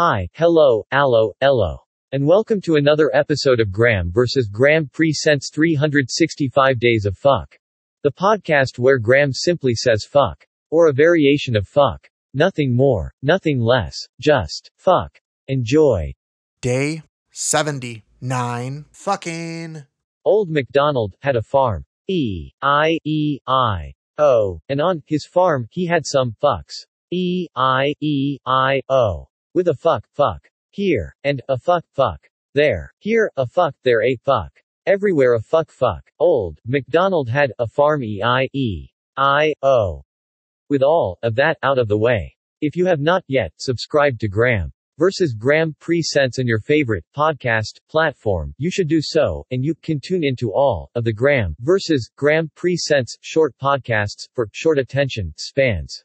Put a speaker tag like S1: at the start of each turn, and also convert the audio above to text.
S1: Hi, hello, allo, ello. And welcome to another episode of Graeme vs. Graeme Presents 365 Days of Fuck. The podcast where Graeme simply says fuck. Or a variation of fuck. Nothing more, nothing less, just fuck. Enjoy.
S2: Day 79. Fucking.
S1: Old MacDonald had a farm. E I E I O. And on his farm, he had some fucks. E I E I O. With a fuck, fuck. Here, and a fuck, fuck. There. Here, a fuck, there a fuck. Everywhere a fuck, fuck. Old MacDonald had a farm E I E I O. With all of that out of the way. If you have not yet subscribed to Graeme versus Graeme Presents and your favorite podcast platform, you should do so, and you can tune into all of the Graeme versus Graeme Presents short podcasts for short attention spans.